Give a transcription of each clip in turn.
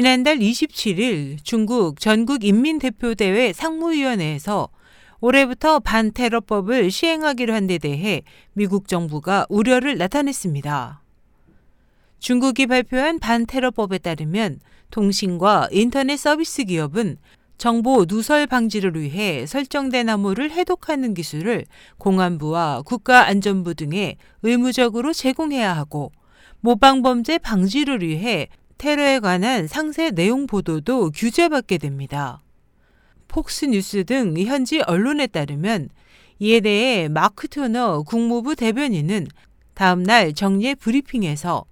지난달 27일 중국 전국인민대표대회 상무위원회에서 올해부터 반테러법을 시행하기로 한 데 대해 미국 정부가 우려를 나타냈습니다. 중국이 발표한 반테러법에 따르면 통신과 인터넷 서비스 기업은 정보 누설 방지를 위해 설정된 암호를 해독하는 기술을 공안부와 국가안전부 등에 의무적으로 제공해야 하고 모방범죄 방지를 위해 테러에 관한 상세 내용 보도도 규제받게 됩니다. 폭스뉴스 등 현지 언론에 따르면 이에 대해 마크 토너 국무부 대변인은 다음날 정례 브리핑에서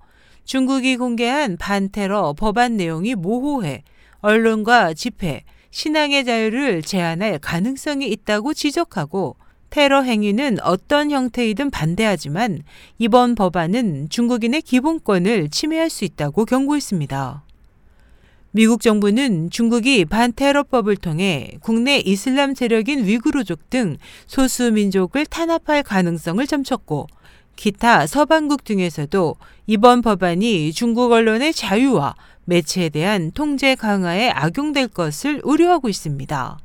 중국이 공개한 반테러 법안 내용이 모호해 언론과 집회, 신앙의 자유를 제한할 가능성이 있다고 지적하고 테러 행위는 어떤 형태이든 반대하지만 이번 법안은 중국인의 기본권을 침해할 수 있다고 경고했습니다. 미국 정부는 중국이 반테러법을 통해 국내 이슬람 세력인 위구르족 등 소수 민족을 탄압할 가능성을 점쳤고 기타 서방국 등에서도 이번 법안이 중국 언론의 자유와 매체에 대한 통제 강화에 악용될 것을 우려하고 있습니다.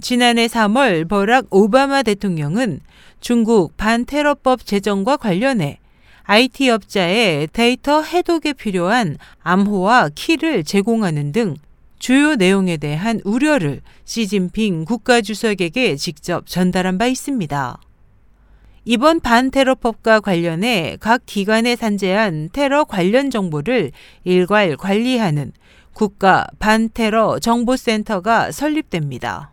지난해 3월 버락 오바마 대통령은 중국 반테러법 제정과 관련해 IT 업자의 데이터 해독에 필요한 암호와 키를 제공하는 등 주요 내용에 대한 우려를 시진핑 국가주석에게 직접 전달한 바 있습니다. 이번 반테러법과 관련해 각 기관에 산재한 테러 관련 정보를 일괄 관리하는 국가 반테러 정보센터가 설립됩니다.